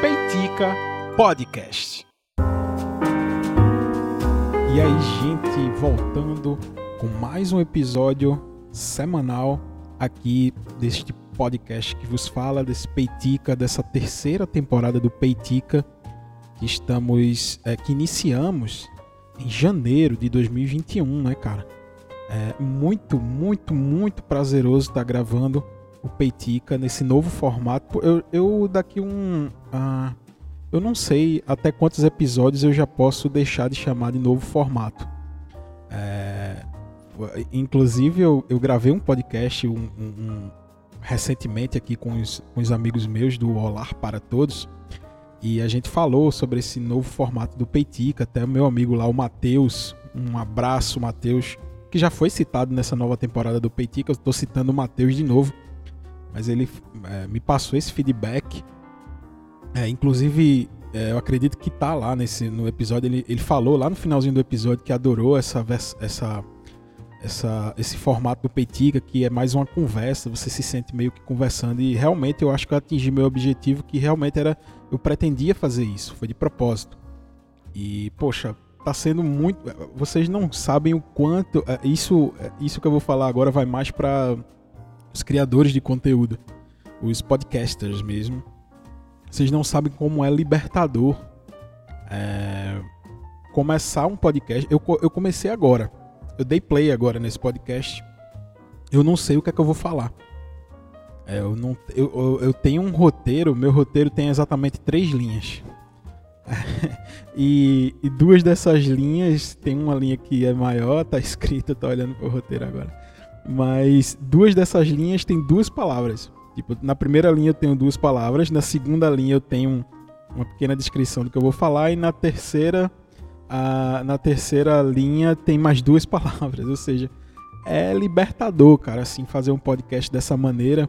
Peitica Podcast. E aí, gente, voltando com mais um episódio semanal aqui deste podcast que vos fala desse Peitica, dessa terceira temporada do Peitica que estamos, é, que iniciamos em janeiro de 2021, né, cara? É muito, muito, muito prazeroso estar gravando o Peitica nesse novo formato. Eu, eu daqui um. Uh, eu não sei até quantos episódios eu já posso deixar de chamar de novo formato. É, inclusive, eu, eu gravei um podcast um, um, um, recentemente aqui com os, com os amigos meus do Olar para Todos. E a gente falou sobre esse novo formato do Peitica. Até o meu amigo lá, o Matheus. Um abraço, Matheus, que já foi citado nessa nova temporada do Peitica. Eu estou citando o Matheus de novo. Mas ele é, me passou esse feedback. É, inclusive, é, eu acredito que tá lá nesse, no episódio. Ele, ele falou lá no finalzinho do episódio que adorou essa, essa, essa, esse formato do Peitica, que é mais uma conversa. Você se sente meio que conversando. E realmente eu acho que eu atingi meu objetivo, que realmente era eu pretendia fazer isso, foi de propósito. E, poxa, tá sendo muito. Vocês não sabem o quanto. É, isso, é, isso que eu vou falar agora vai mais para os criadores de conteúdo, os podcasters mesmo. Vocês não sabem como é libertador é, começar um podcast. Eu, eu comecei agora. Eu dei play agora nesse podcast. Eu não sei o que é que eu vou falar. É, eu, não, eu, eu tenho um roteiro, meu roteiro tem exatamente três linhas. e, e, duas dessas linhas, tem uma linha que é maior, tá escrito, tô olhando pro roteiro agora. Mas duas dessas linhas tem duas palavras. Tipo, na primeira linha eu tenho duas palavras, na segunda linha eu tenho uma pequena descrição do que eu vou falar e na terceira a, na terceira linha tem mais duas palavras, ou seja, é libertador, cara, assim, fazer um podcast dessa maneira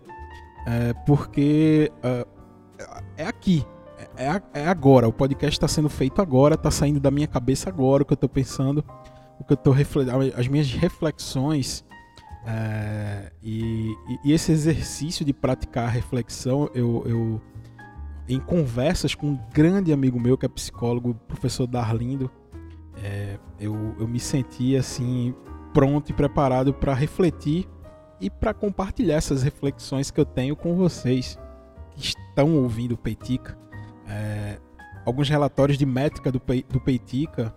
é, porque uh, é aqui, é, é, é agora. O podcast está sendo feito agora, está saindo da minha cabeça agora o que eu estou pensando, o que eu estou as minhas reflexões. É, e, e, esse exercício de praticar a reflexão, eu, eu, em conversas com um grande amigo meu que é psicólogo, professor Darlindo, é, eu, eu me senti assim pronto e preparado para refletir e para compartilhar essas reflexões que eu tenho com vocês que estão ouvindo o Peitica. É, alguns relatórios de métrica do, do Peitica.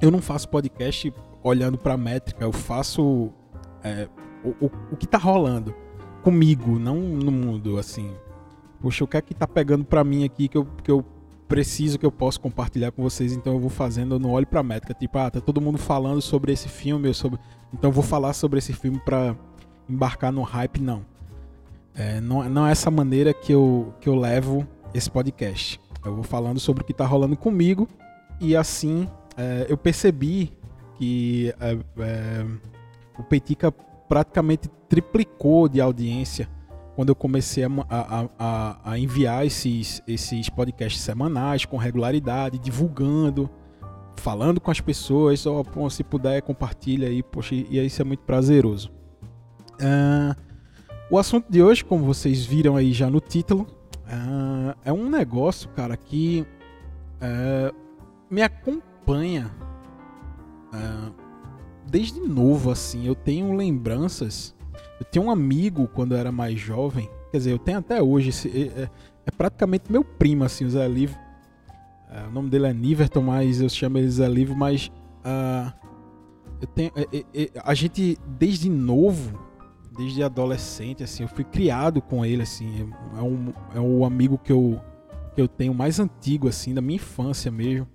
Eu não faço podcast olhando para métrica, eu faço é, o, o, o, que está rolando comigo, não no mundo, assim. Poxa, o que é que tá pegando para mim aqui que eu, que eu preciso, que eu posso compartilhar com vocês, então eu vou fazendo, eu não olho pra métrica, tipo, ah, tá todo mundo falando sobre esse filme, sobre... então eu vou falar sobre esse filme para embarcar no hype, não. É, não. Não é essa maneira que eu, que eu levo esse podcast. Eu vou falando sobre o que está rolando comigo e assim é, eu percebi que é, é, o Peitica praticamente triplicou de audiência quando eu comecei a, a, a, a, enviar esses, esses podcasts semanais com regularidade, divulgando, falando com as pessoas, ó, oh, se puder compartilha aí, poxa, e isso é muito prazeroso. Uh, o assunto de hoje, como vocês viram aí já no título, uh, é um negócio, cara, que uh, me acompanha desde novo, assim. Eu tenho lembranças. Eu tenho um amigo quando eu era mais jovem. Quer dizer, eu tenho até hoje. Esse, é, é, é praticamente meu primo, assim, o Zé Livre. o nome dele é Niverton, mas eu chamo ele Zé Livre. Mas eu tenho, a gente, desde novo, desde adolescente, assim, eu fui criado com ele, assim, é um, é um amigo que eu, que eu tenho mais antigo, assim, da minha infância mesmo.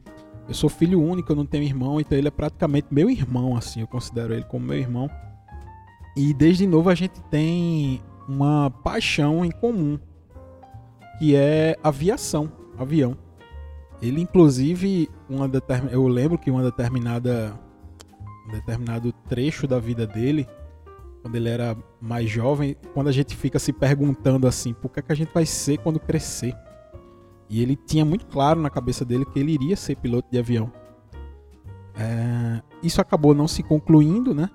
Eu sou filho único, eu não tenho irmão, então ele é praticamente meu irmão, assim, eu considero ele como meu irmão. E desde novo a gente tem uma paixão em comum, que é aviação, avião. Ele, inclusive, uma determin... eu lembro que uma determinada um determinado trecho da vida dele, quando ele era mais jovem, quando a gente fica se perguntando assim, por que, é que a gente vai ser quando crescer? E ele tinha muito claro na cabeça dele que ele iria ser piloto de avião. É, isso acabou não se concluindo, né?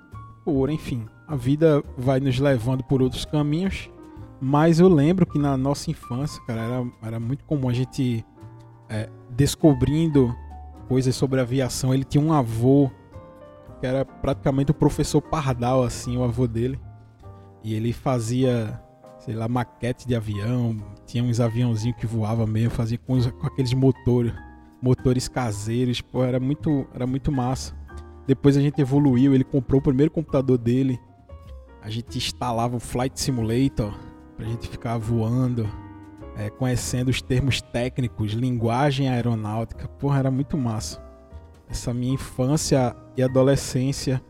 Por, enfim, a vida vai nos levando por outros caminhos. Mas eu lembro que na nossa infância, cara, era, era muito comum a gente é, descobrindo coisas sobre aviação. Ele tinha um avô que era praticamente o professor Pardal, assim, o avô dele. E ele fazia, sei lá, maquete de avião, tinha uns aviãozinhos que voavam mesmo, fazia com, os, com aqueles motores, motores caseiros, pô, era muito, era muito massa. Depois a gente evoluiu, ele comprou o primeiro computador dele. A gente instalava o Flight Simulator pra gente ficar voando, é, conhecendo os termos técnicos, linguagem aeronáutica. Porra, era muito massa. Essa minha infância e adolescência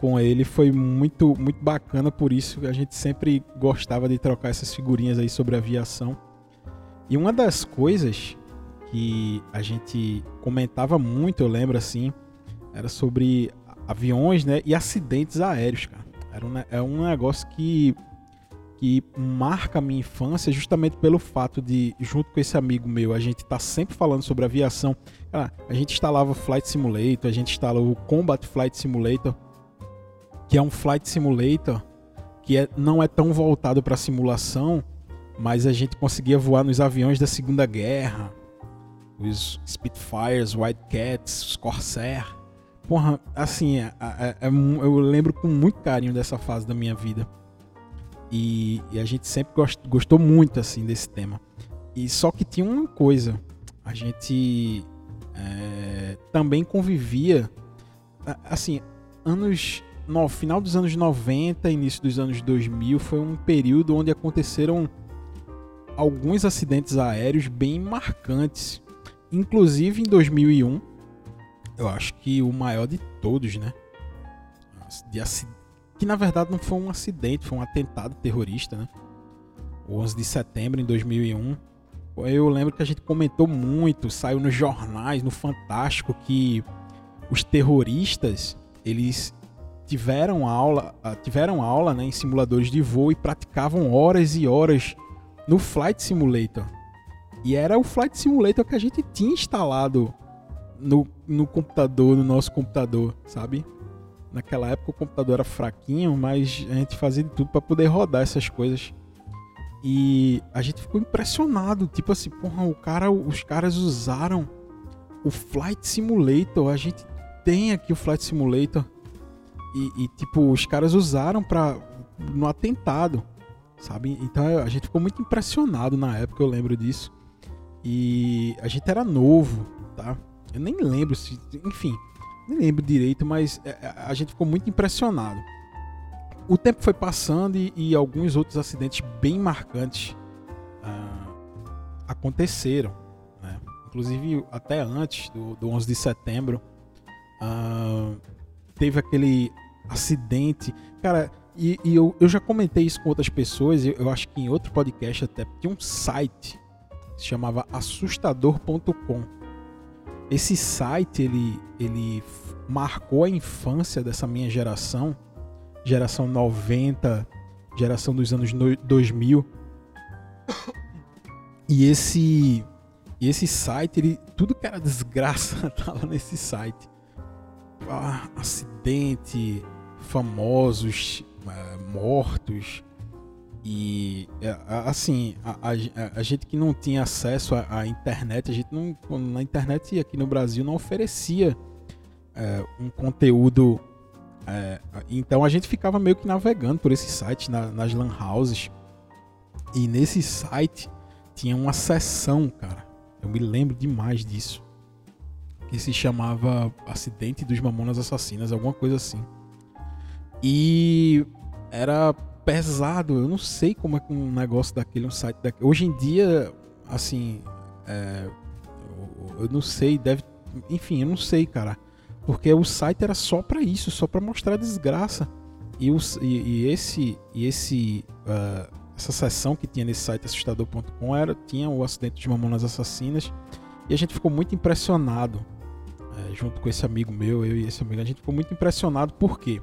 com ele foi muito muito bacana, por isso a gente sempre gostava de trocar essas figurinhas aí sobre aviação. E uma das coisas que a gente comentava muito, eu lembro assim, era sobre aviões, né, e acidentes aéreos, cara. Era um, é um negócio que que marca a minha infância justamente pelo fato de, junto com esse amigo meu, a gente tá sempre falando sobre aviação. Cara, a gente instalava Flight Simulator, a gente instalava o Combat Flight Simulator, que é um flight simulator que é, não é tão voltado para simulação, mas a gente conseguia voar nos aviões da Segunda Guerra, os Spitfires, Whitecats, os Corsair. Porra, assim, é, é, é, eu lembro com muito carinho dessa fase da minha vida. E, e a gente sempre gost, gostou muito assim desse tema. E só que tinha uma coisa, a gente é, também convivia, assim, anos no final dos anos 90, início dos anos 2000, foi um período onde aconteceram alguns acidentes aéreos bem marcantes. Inclusive em 2001, eu acho que o maior de todos, né? De que na verdade não foi um acidente, foi um atentado terrorista, né? O 11 de setembro de 2001. Eu lembro que a gente comentou muito, saiu nos jornais, no Fantástico, que os terroristas eles tiveram aula, ah, tiveram aula né, em simuladores de voo e praticavam horas e horas no Flight Simulator. E era o Flight Simulator que a gente tinha instalado no, no computador, no nosso computador, sabe? Naquela época o computador era fraquinho, mas a gente fazia de tudo para poder rodar essas coisas. E a gente ficou impressionado, tipo assim, porra, o cara, os caras usaram o Flight Simulator. A gente tem aqui o Flight Simulator e, e, tipo, os caras usaram pra, no atentado, sabe? Então a gente ficou muito impressionado na época, eu lembro disso. E a gente era novo, tá? Eu nem lembro se. Enfim, nem lembro direito, mas é, é, a gente ficou muito impressionado. O tempo foi passando e, e alguns outros acidentes bem marcantes uh, aconteceram. Né? Inclusive, até antes do, do 11 de setembro, uh, teve aquele acidente. Cara, e, e eu, eu, já comentei isso com outras pessoas, eu, eu, acho que em outro podcast até, tinha um site que se chamava assustador.com. Esse site, ele, ele marcou a infância dessa minha geração, geração 90, geração dos anos 2000. E esse, esse site, ele, tudo que era desgraça tava nesse site ah, acidente, famosos uh, mortos. E é, assim, a, a, a, gente que não tinha acesso à, internet, a gente não. Na internet aqui no Brasil não oferecia uh, um conteúdo. Então a gente ficava meio que navegando por esse site na, nas lan houses. E nesse site tinha uma seção, cara. Eu me lembro demais disso que se chamava Acidente dos Mamonas Assassinas, alguma coisa assim. E era pesado, eu não sei como é que um negócio daquele, um site daquele. Hoje em dia, assim, é, eu não sei, deve. Enfim, eu não sei, cara. Porque o site era só para isso, só para mostrar desgraça. E, e, e esse, e esse uh, essa seção que tinha nesse site assustador.com era tinha o acidente de Mamonas Assassinas e a gente ficou muito impressionado é, junto com esse amigo meu, eu e esse amigo, a gente ficou muito impressionado porque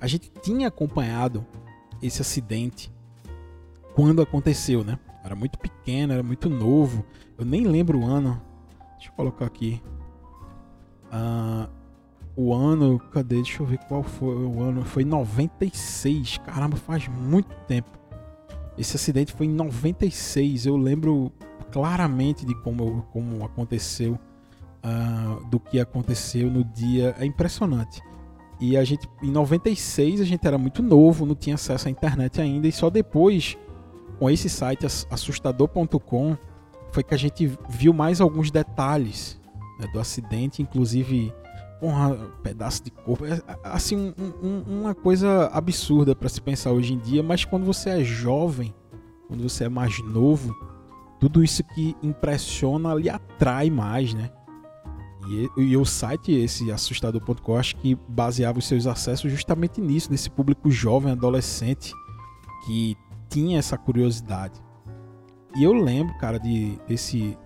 a gente tinha acompanhado esse acidente quando aconteceu, né? Era muito pequeno, era muito novo. Eu nem lembro o ano. Deixa eu colocar aqui. Uh, o ano, cadê? Deixa eu ver qual foi o ano. Foi 96. Caramba, faz muito tempo. Esse acidente foi em 96. Eu lembro claramente de como, como aconteceu, uh, do que aconteceu no dia. É impressionante. E a gente, em 96, a gente era muito novo, não tinha acesso à internet ainda, e só depois, com esse site assustador.com, foi que a gente viu mais alguns detalhes né, do acidente, inclusive um pedaço de corpo. É, assim, um, um, uma coisa absurda para se pensar hoje em dia, mas quando você é jovem, quando você é mais novo, tudo isso que impressiona lhe atrai mais, né? E, e o site, esse assustador.com, acho que baseava os seus acessos justamente nisso, nesse público jovem, adolescente, que tinha essa curiosidade. E eu lembro, cara, de desse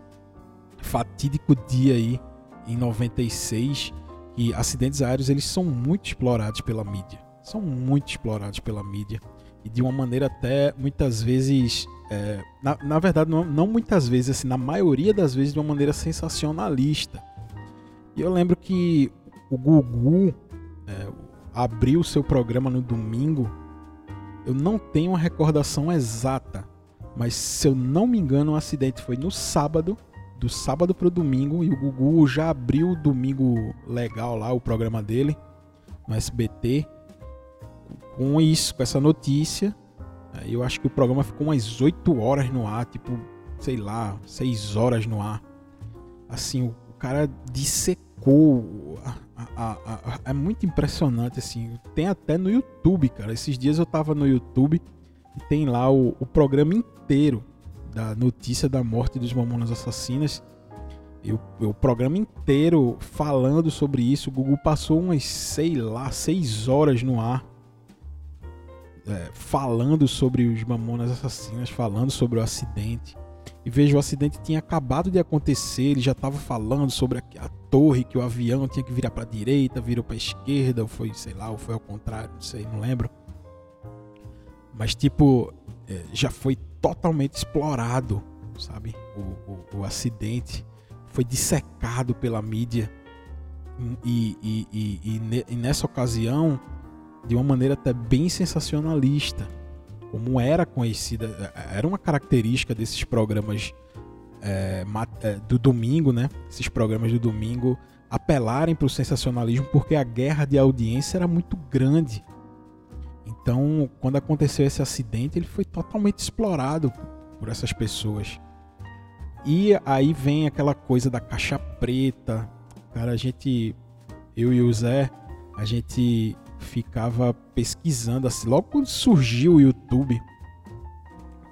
fatídico dia aí, em 96, que acidentes aéreos eles são muito explorados pela mídia. São muito explorados pela mídia. E de uma maneira até, muitas vezes, é, na, na verdade, não, não muitas vezes, assim, na maioria das vezes, de uma maneira sensacionalista. E eu lembro que o Gugu é, abriu seu programa no domingo. Eu não tenho uma recordação exata, mas se eu não me engano, o acidente foi no sábado, do sábado para o domingo, e o Gugu já abriu o domingo legal lá, o programa dele, no SBT. Com isso, com essa notícia, eu acho que o programa ficou umas 8 horas no ar, tipo, sei lá, 6 horas no ar. Assim, o cara dissecou. A, a, a, é muito impressionante, assim. Tem até no YouTube, cara. Esses dias eu tava no YouTube e tem lá o, o programa inteiro da notícia da morte dos Mamonas Assassinas. E o, programa inteiro falando sobre isso. O Google passou umas, sei lá, seis horas no ar. É, falando sobre os Mamonas Assassinas, falando sobre o acidente e vejo o acidente tinha acabado de acontecer, ele já estava falando sobre a, a, torre, que o avião tinha que virar para a direita, virou para a esquerda, ou foi, sei lá, ou foi ao contrário, não sei, não lembro. Mas tipo, é, já foi totalmente explorado, sabe? O, o, o acidente foi dissecado pela mídia e, e, e, e, nessa ocasião de uma maneira até bem sensacionalista como era conhecida, era uma característica desses programas é, é, do domingo, né? Esses programas do domingo apelarem para o sensacionalismo porque a guerra de audiência era muito grande. Então, quando aconteceu esse acidente, ele foi totalmente explorado por essas pessoas. E aí vem aquela coisa da caixa preta. Cara, a gente, eu e o Zé, a gente ficava pesquisando assim, logo quando surgiu o YouTube,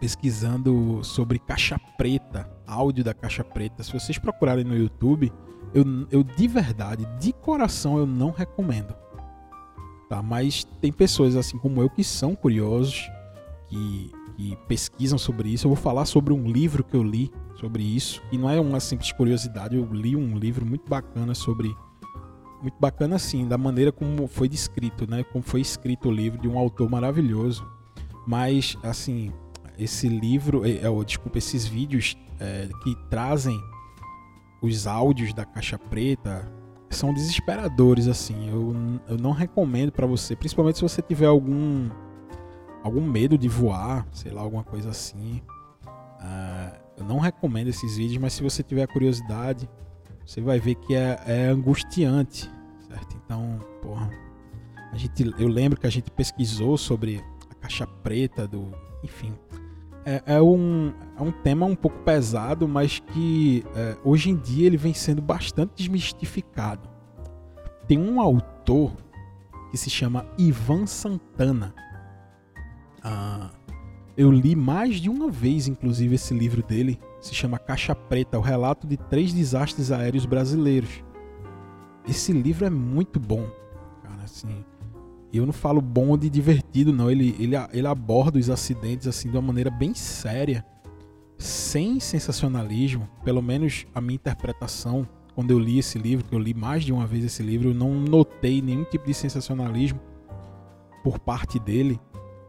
pesquisando sobre caixa preta, áudio da caixa preta. Se vocês procurarem no YouTube, eu, eu de verdade, de coração, eu não recomendo. Tá? Mas tem pessoas assim como eu que são curiosos, que, que pesquisam sobre isso. Eu vou falar sobre um livro que eu li sobre isso, e não é uma simples curiosidade, eu li um livro muito bacana sobre muito bacana assim, da maneira como foi descrito, né? Como foi escrito o livro de um autor maravilhoso. Mas, assim, esse livro, é, é, desculpa, esses vídeos é, que trazem os áudios da caixa preta são desesperadores, assim. Eu, eu não recomendo para você, principalmente se você tiver algum algum medo de voar, sei lá, alguma coisa assim. Uh, eu não recomendo esses vídeos, mas se você tiver curiosidade, você vai ver que é, é angustiante, certo? Então, porra, a gente, eu lembro que a gente pesquisou sobre a caixa preta do, enfim, é, é um, é um tema um pouco pesado, mas que é, hoje em dia ele vem sendo bastante desmistificado. Tem um autor que se chama Ivan Santana. Ah, eu li mais de uma vez, inclusive, esse livro dele. Se chama Caixa Preta, o relato de três desastres aéreos brasileiros. Esse livro é muito bom, cara, assim. Eu não falo bom de divertido, não. Ele, ele, ele aborda os acidentes assim de uma maneira bem séria, sem sensacionalismo. Pelo menos a minha interpretação, quando eu li esse livro, que eu li mais de uma vez esse livro, eu não notei nenhum tipo de sensacionalismo por parte dele.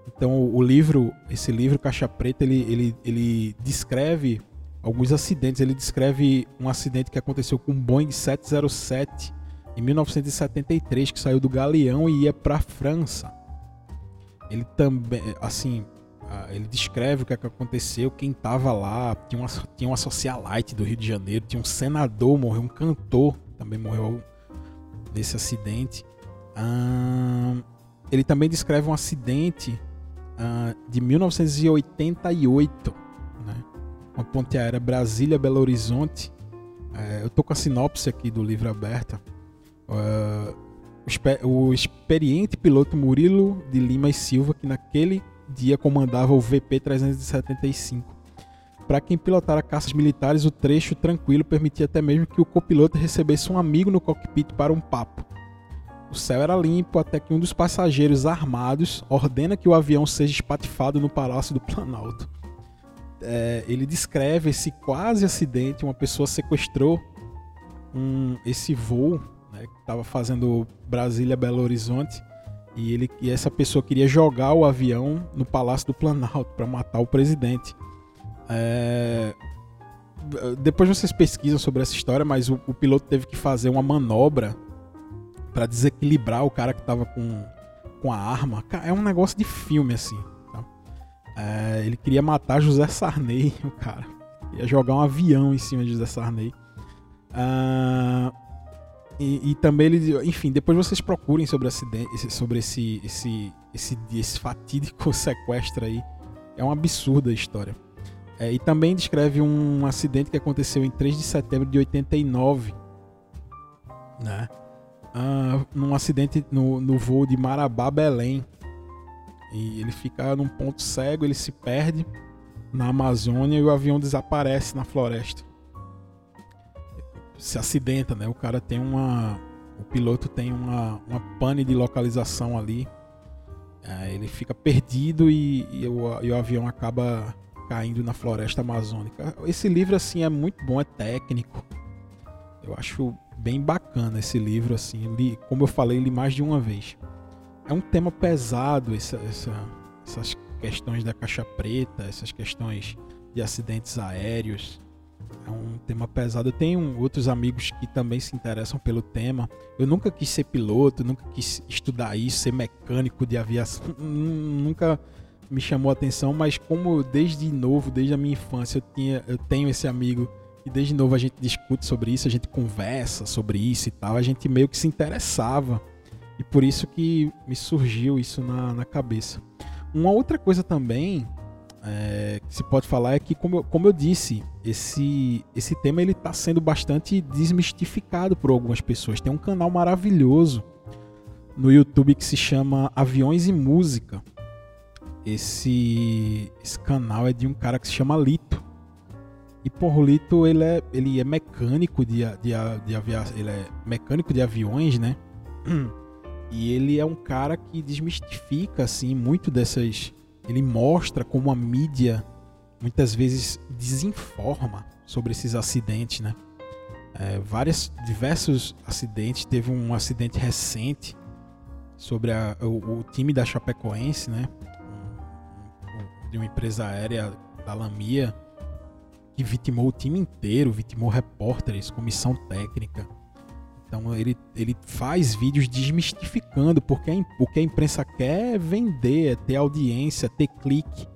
Então o livro, esse livro Caixa Preta, ele, ele, ele descreve alguns acidentes. Ele descreve um acidente que aconteceu com um Boeing 707 em 1973 que saiu do Galeão e ia para a França. Ele também, assim, ele descreve o que, é aconteceu, quem estava lá, tinha uma, tinha uma socialite do Rio de Janeiro, tinha um senador, morreu um cantor, também morreu nesse acidente. ele também descreve um acidente de 1988, né? Uma ponte aérea Brasília-Belo Horizonte. É, eu tô com a sinopse aqui do livro aberta. Uh, o experiente piloto Murilo de Lima e Silva, que naquele dia comandava o VP-375. Para quem pilotara caças militares, o trecho tranquilo permitia até mesmo que o copiloto recebesse um amigo no cockpit para um papo. O céu era limpo até que um dos passageiros armados ordena que o avião seja espatifado no Palácio do Planalto. É, ele descreve esse quase acidente, uma pessoa sequestrou um, esse voo né, que estava fazendo Brasília-Belo Horizonte e, ele, e essa pessoa queria jogar o avião no Palácio do Planalto para matar o presidente. É... Depois vocês pesquisam sobre essa história, mas o, o piloto teve que fazer uma manobra para desequilibrar o cara que estava com, com a arma. É um negócio de filme assim. É... ele queria matar José Sarney, o cara. Ia jogar um avião em cima de José Sarney. Uh, e, e, também ele, enfim, depois vocês procurem sobre, acidente, sobre esse, esse, esse, esse fatídico sequestro aí. É um absurdo a história. É, e também descreve um acidente que aconteceu em 3 de setembro de 89, né? Ah, num acidente no, no voo de Marabá Belém. E ele fica num ponto cego, ele se perde na Amazônia e o avião desaparece na floresta se acidenta, né? O cara tem uma. O piloto tem uma, uma pane de localização ali. É, ele fica perdido e, e, o, e o avião acaba caindo na floresta amazônica. Esse livro, assim, é muito bom, é técnico. Eu acho bem bacana esse livro, assim. Li, como eu falei, li mais de uma vez. É um tema pesado, essa, essa, essas questões da caixa preta, essas questões de acidentes aéreos. É um tema pesado. Eu tenho outros amigos que também se interessam pelo tema. Eu nunca quis ser piloto, nunca quis estudar isso, ser mecânico de aviação. Nunca me chamou a atenção, mas como desde novo, desde a minha infância, eu, tinha, eu tenho esse amigo e desde novo a gente discute sobre isso, a gente conversa sobre isso e tal, a gente meio que se interessava. E por isso que me surgiu isso na, na cabeça. Uma outra coisa também é, que se pode falar é que, como eu, como eu disse, esse, esse tema ele está sendo bastante desmistificado por algumas pessoas. Tem um canal maravilhoso no YouTube que se chama Aviões e Música. Esse, esse canal é de um cara que se chama Lito. E por Lito ele é, ele é mecânico de, de, de aviação, ele é mecânico de aviões, né? E ele é um cara que desmistifica assim muito dessas ele mostra como a mídia muitas vezes desinforma sobre esses acidentes, né? É, vários, diversos acidentes. Teve um acidente recente sobre a, o, o, time da Chapecoense, né? De uma empresa aérea da Lamia que vitimou o time inteiro, vitimou repórteres, comissão técnica. Então ele, ele faz vídeos desmistificando porque o que a imprensa quer é vender, é ter audiência, ter clique.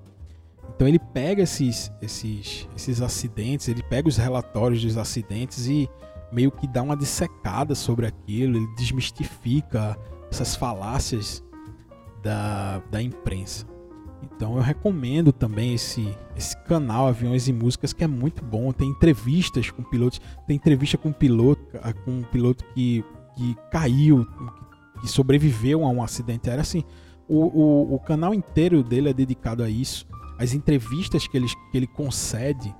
Então ele pega esses, esses, esses acidentes, ele pega os relatórios dos acidentes e meio que dá uma dissecada sobre aquilo, ele desmistifica essas falácias da, da imprensa. Então eu recomendo também esse, esse canal Aviões e Músicas que é muito bom. Tem entrevistas com pilotos, tem entrevista com um piloto, com um piloto que, que caiu, que sobreviveu a um acidente aéreo. Assim, o, o, o canal inteiro dele é dedicado a isso. As entrevistas que ele, que ele concede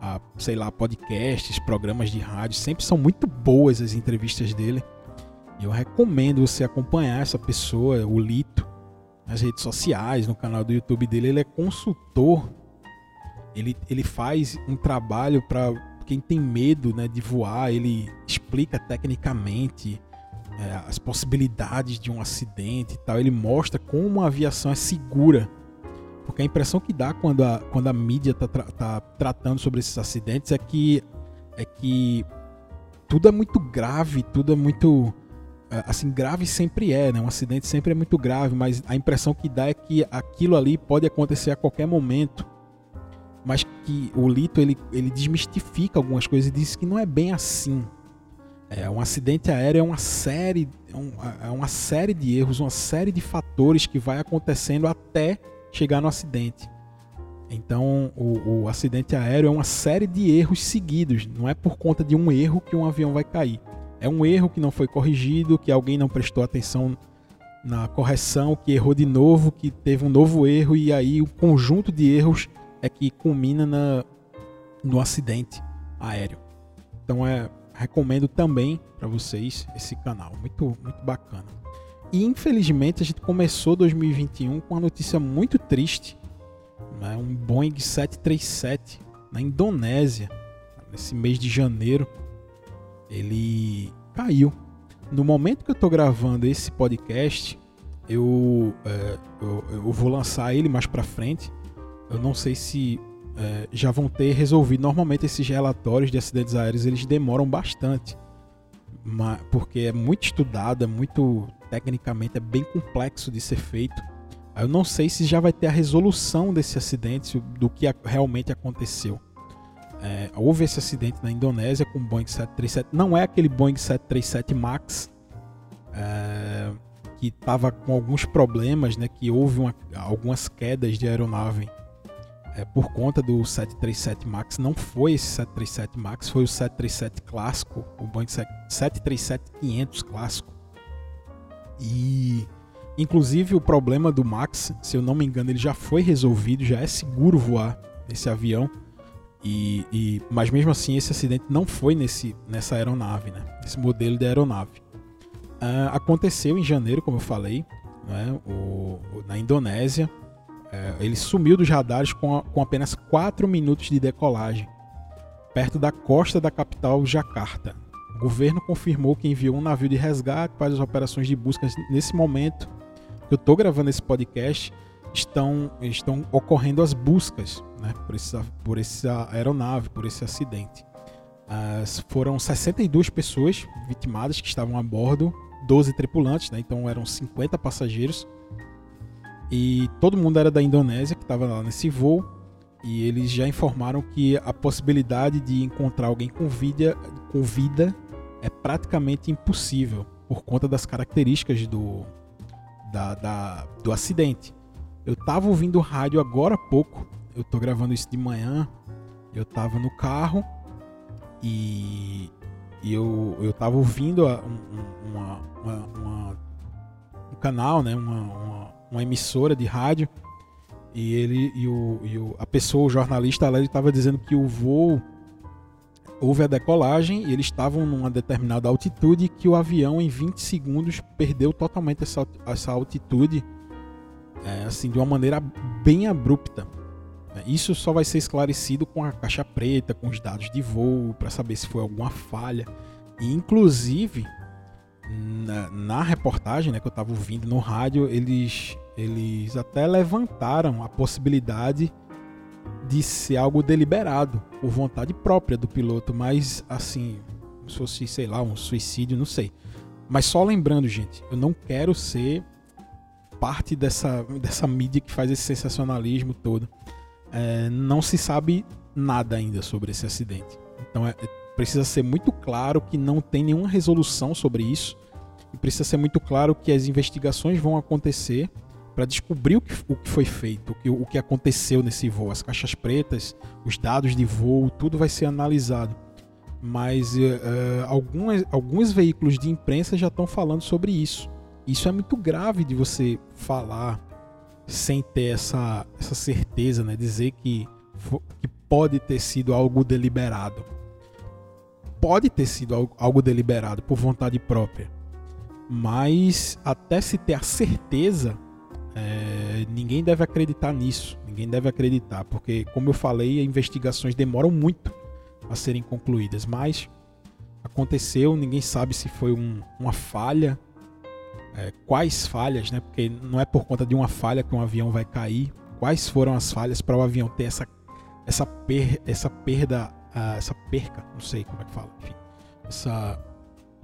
a, sei lá, podcasts, programas de rádio, sempre são muito boas as entrevistas dele. Eu recomendo você acompanhar essa pessoa, o Lito nas redes sociais, no canal do YouTube dele, ele é consultor. Ele, ele faz um trabalho para quem tem medo né, de voar, ele explica tecnicamente é, as possibilidades de um acidente e tal. Ele mostra como a aviação é segura. Porque a impressão que dá quando a, quando a mídia está tra tá tratando sobre esses acidentes é que, é que tudo é muito grave, tudo é muito assim, grave sempre é, né? Um acidente sempre é muito grave, mas a impressão que dá é que aquilo ali pode acontecer a qualquer momento. Mas que o Lito ele, ele desmistifica algumas coisas e diz que não é bem assim. É, um acidente aéreo é uma série, é, é uma série de erros, uma série de fatores que vai acontecendo até chegar no acidente. Então, o, o, acidente aéreo é uma série de erros seguidos. Não é por conta de um erro que um avião vai cair. É um erro que não foi corrigido, que alguém não prestou atenção na correção, que errou de novo, que teve um novo erro e aí o conjunto de erros é que culmina na, no acidente aéreo. Então, é recomendo também para vocês esse canal, muito muito bacana. E infelizmente a gente começou 2021 com uma notícia muito triste né, um Boeing 737 na Indonésia, nesse mês de janeiro, ele caiu. No momento que eu estou gravando esse podcast, eu, é, eu, eu, vou lançar ele mais para frente. Eu não sei se é, já vão ter resolvido. Normalmente esses relatórios de acidentes aéreos eles demoram bastante, porque é muito estudado, é muito tecnicamente é bem complexo de ser feito. Eu não sei se já vai ter a resolução desse acidente, do que realmente aconteceu. É, houve esse acidente na Indonésia com o Boeing 737. Não é aquele Boeing 737 MAX é, que estava com alguns problemas, né? Que houve uma, algumas quedas de aeronave é, por conta do 737 MAX. Não foi esse 737 MAX, foi o 737 clássico, o Boeing 737-500 clássico. E Inclusive o problema do Max, se eu não me engano, ele já foi resolvido, já é seguro voar esse avião. E, e, mas mesmo assim esse acidente não foi nesse, nessa aeronave, né? Esse modelo de aeronave. Uh, aconteceu em janeiro, como eu falei, né? o, o, na Indonésia. Uh, ele sumiu dos radares com, a, com apenas 4 minutos de decolagem, perto da costa da capital Jakarta. O governo confirmou que enviou um navio de resgate para as operações de busca nesse momento eu estou gravando esse podcast, estão, estão ocorrendo as buscas né, por, essa, por essa aeronave, por esse acidente. As, foram 62 pessoas vitimadas que estavam a bordo, 12 tripulantes, né, então eram 50 passageiros. E todo mundo era da Indonésia que estava lá nesse voo. E eles já informaram que a possibilidade de encontrar alguém com vida, com vida é praticamente impossível por conta das características do, da, da, do acidente. Eu tava ouvindo rádio agora há pouco, eu tô gravando isso de manhã, eu tava no carro e, eu, eu tava ouvindo um, uma, uma, um canal, né, uma, uma, uma, emissora de rádio. E ele e, o, e o, a pessoa, o jornalista ele tava dizendo que o voo houve a decolagem e eles estavam numa determinada altitude que o avião em 20 segundos perdeu totalmente essa, essa altitude é, assim de uma maneira bem abrupta. Isso só vai ser esclarecido com a caixa preta, com os dados de voo, para saber se foi alguma falha. E, inclusive, na, na reportagem né, que eu estava ouvindo no rádio, eles, eles até levantaram a possibilidade de ser algo deliberado, por vontade própria do piloto, mas assim, se fosse, sei lá, um suicídio, não sei. Mas só lembrando, gente, eu não quero ser parte dessa, dessa mídia que faz esse sensacionalismo todo. É, não se sabe nada ainda sobre esse acidente. Então é, precisa ser muito claro que não tem nenhuma resolução sobre isso. E precisa ser muito claro que as investigações vão acontecer para descobrir o que, o que, foi feito, o que, o que aconteceu nesse voo. As caixas pretas, os dados de voo, tudo vai ser analisado. Mas uh, algumas, alguns veículos de imprensa já estão falando sobre isso. Isso é muito grave de você falar sem ter essa, essa certeza, né? dizer que, que pode ter sido algo deliberado. Pode ter sido algo, algo deliberado por vontade própria. Mas até se ter a certeza é, ninguém deve acreditar nisso, ninguém deve acreditar, porque, como eu falei, investigações demoram muito a serem concluídas, mas aconteceu, ninguém sabe se foi um, uma falha, é, quais falhas, né? Porque não é por conta de uma falha que um avião vai cair, quais foram as falhas para o avião ter essa, essa, per, essa perda, uh, essa perca, não sei como é que fala, enfim, essa,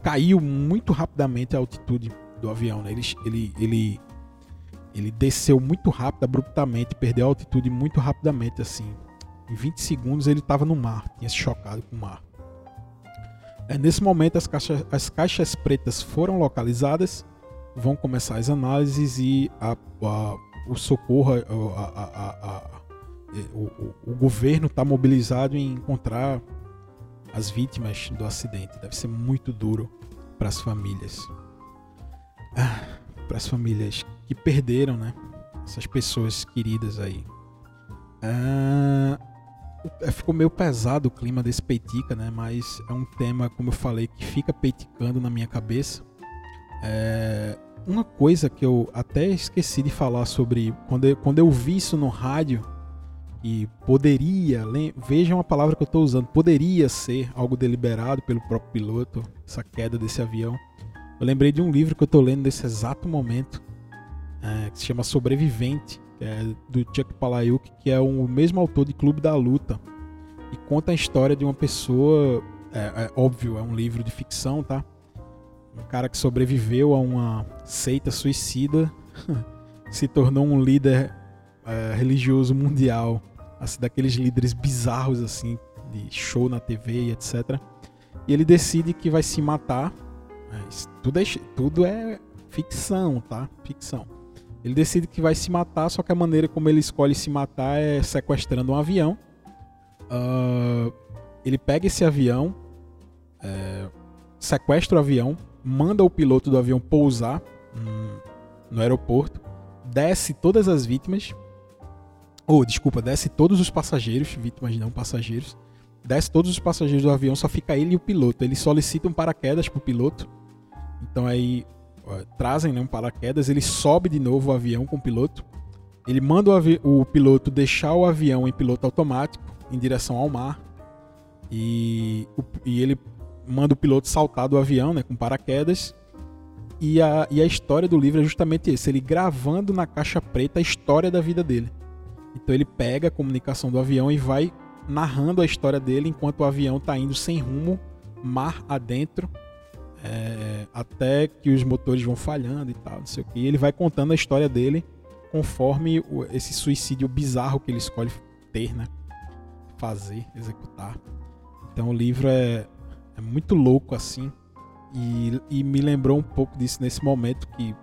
caiu muito rapidamente a altitude do avião. Né? Ele, ele, ele, ele desceu muito rápido, abruptamente, perdeu a altitude muito rapidamente, assim. Em 20 segundos ele estava no mar, tinha se chocado com o mar. É, nesse momento as caixas, as caixas pretas foram localizadas, vão começar as análises e a, a, o socorro, a, o, o, governo está mobilizado em encontrar as vítimas do acidente. Deve ser muito duro para as famílias. Ah, para as famílias que perderam, né? Essas pessoas queridas aí. Ah, é, ficou meio pesado o clima desse Peitica, né? Mas é um tema, como eu falei, que fica peiticando na minha cabeça. É, uma coisa que eu até esqueci de falar sobre quando eu, quando eu vi isso no rádio e poderia, vejam a palavra que eu estou usando, poderia ser algo deliberado pelo próprio piloto, essa queda desse avião. Eu lembrei de um livro que eu estou lendo nesse exato momento, é, que se chama Sobrevivente, é do Chuck Palahniuk, que é o mesmo autor de Clube da Luta, e conta a história de uma pessoa, é, é óbvio, é um livro de ficção, tá? Um cara que sobreviveu a uma seita suicida, se tornou um líder é, religioso mundial, assim, daqueles líderes bizarros assim, de show na TV e etc. E ele decide que vai se matar. tudo, é, tudo é ficção, tá? Ficção. Ele decide que vai se matar, só que a maneira como ele escolhe se matar é sequestrando um avião. Uh, ele pega esse avião, é, sequestra o avião, manda o piloto do avião pousar no aeroporto, desce todas as vítimas, ou desculpa, desce todos os passageiros, vítimas não passageiros, desce todos os passageiros do avião, só fica ele e o piloto. Ele solicita um paraquedas pro piloto. Então aí ó, trazem né, um paraquedas, ele sobe de novo o avião com o piloto. Ele manda o, o piloto deixar o avião em piloto automático em direção ao mar. E, e ele manda o piloto saltar do avião, né, com paraquedas. E a, e a história do livro é justamente esse, ele gravando na caixa preta a história da vida dele. Então ele pega a comunicação do avião e vai narrando a história dele enquanto o avião está indo sem rumo, mar adentro, é, até que os motores vão falhando e tal, não sei o que. E ele vai contando a história dele conforme esse suicídio bizarro que ele escolhe ter, né? Fazer, executar. Então o livro é, é muito louco assim. E, e, me lembrou um pouco disso nesse momento que,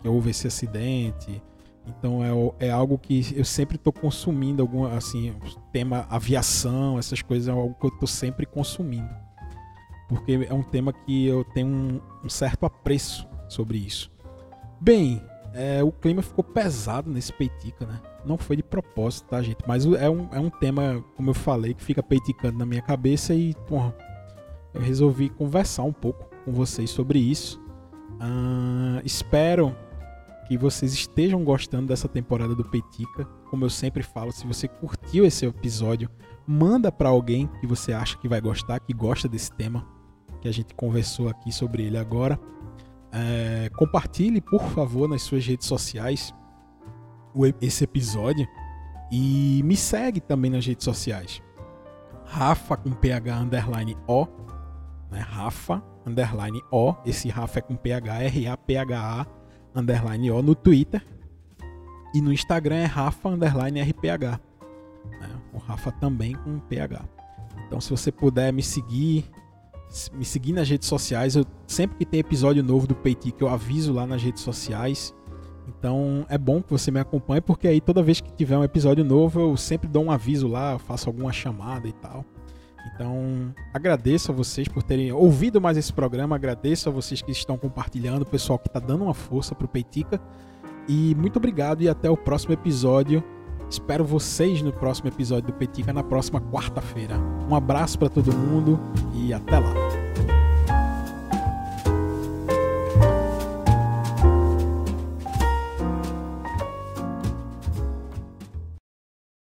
que houve esse acidente. Então é, é algo que eu sempre estou consumindo, algum, assim, tema aviação, essas coisas é algo que eu estou sempre consumindo. Porque é um tema que eu tenho um, um certo apreço sobre isso. Bem, é, o clima ficou pesado nesse Peitica, né? Não foi de propósito, tá, gente? Mas é um, é um tema, como eu falei, que fica peiticando na minha cabeça e, porra, eu resolvi conversar um pouco com vocês sobre isso. Uh, espero que vocês estejam gostando dessa temporada do Petica. Como eu sempre falo, se você curtiu esse episódio, manda para alguém que você acha que vai gostar, que gosta desse tema que a gente conversou aqui sobre ele agora. É, compartilhe, por favor, nas suas redes sociais esse episódio e me segue também nas redes sociais. Rafa com PH underline O né? Rafa, underline O. Esse Rafa é com PH, R-A-P-H-A, underline O no Twitter. E no Instagram é Rafa, underline RPH. Né? O Rafa também com PH. Então, se você puder me seguir, me seguir nas redes sociais, eu sempre que tem episódio novo do Peiti que eu aviso lá nas redes sociais. Então é bom que você me acompanhe, porque aí toda vez que tiver um episódio novo, eu sempre dou um aviso lá, faço alguma chamada e tal. Então, agradeço a vocês por terem ouvido mais esse programa, agradeço a vocês que estão compartilhando, o pessoal que está dando uma força para o Peitica. E muito obrigado e até o próximo episódio. Espero vocês no próximo episódio do Peitica na próxima quarta-feira. Um abraço para todo mundo e até lá.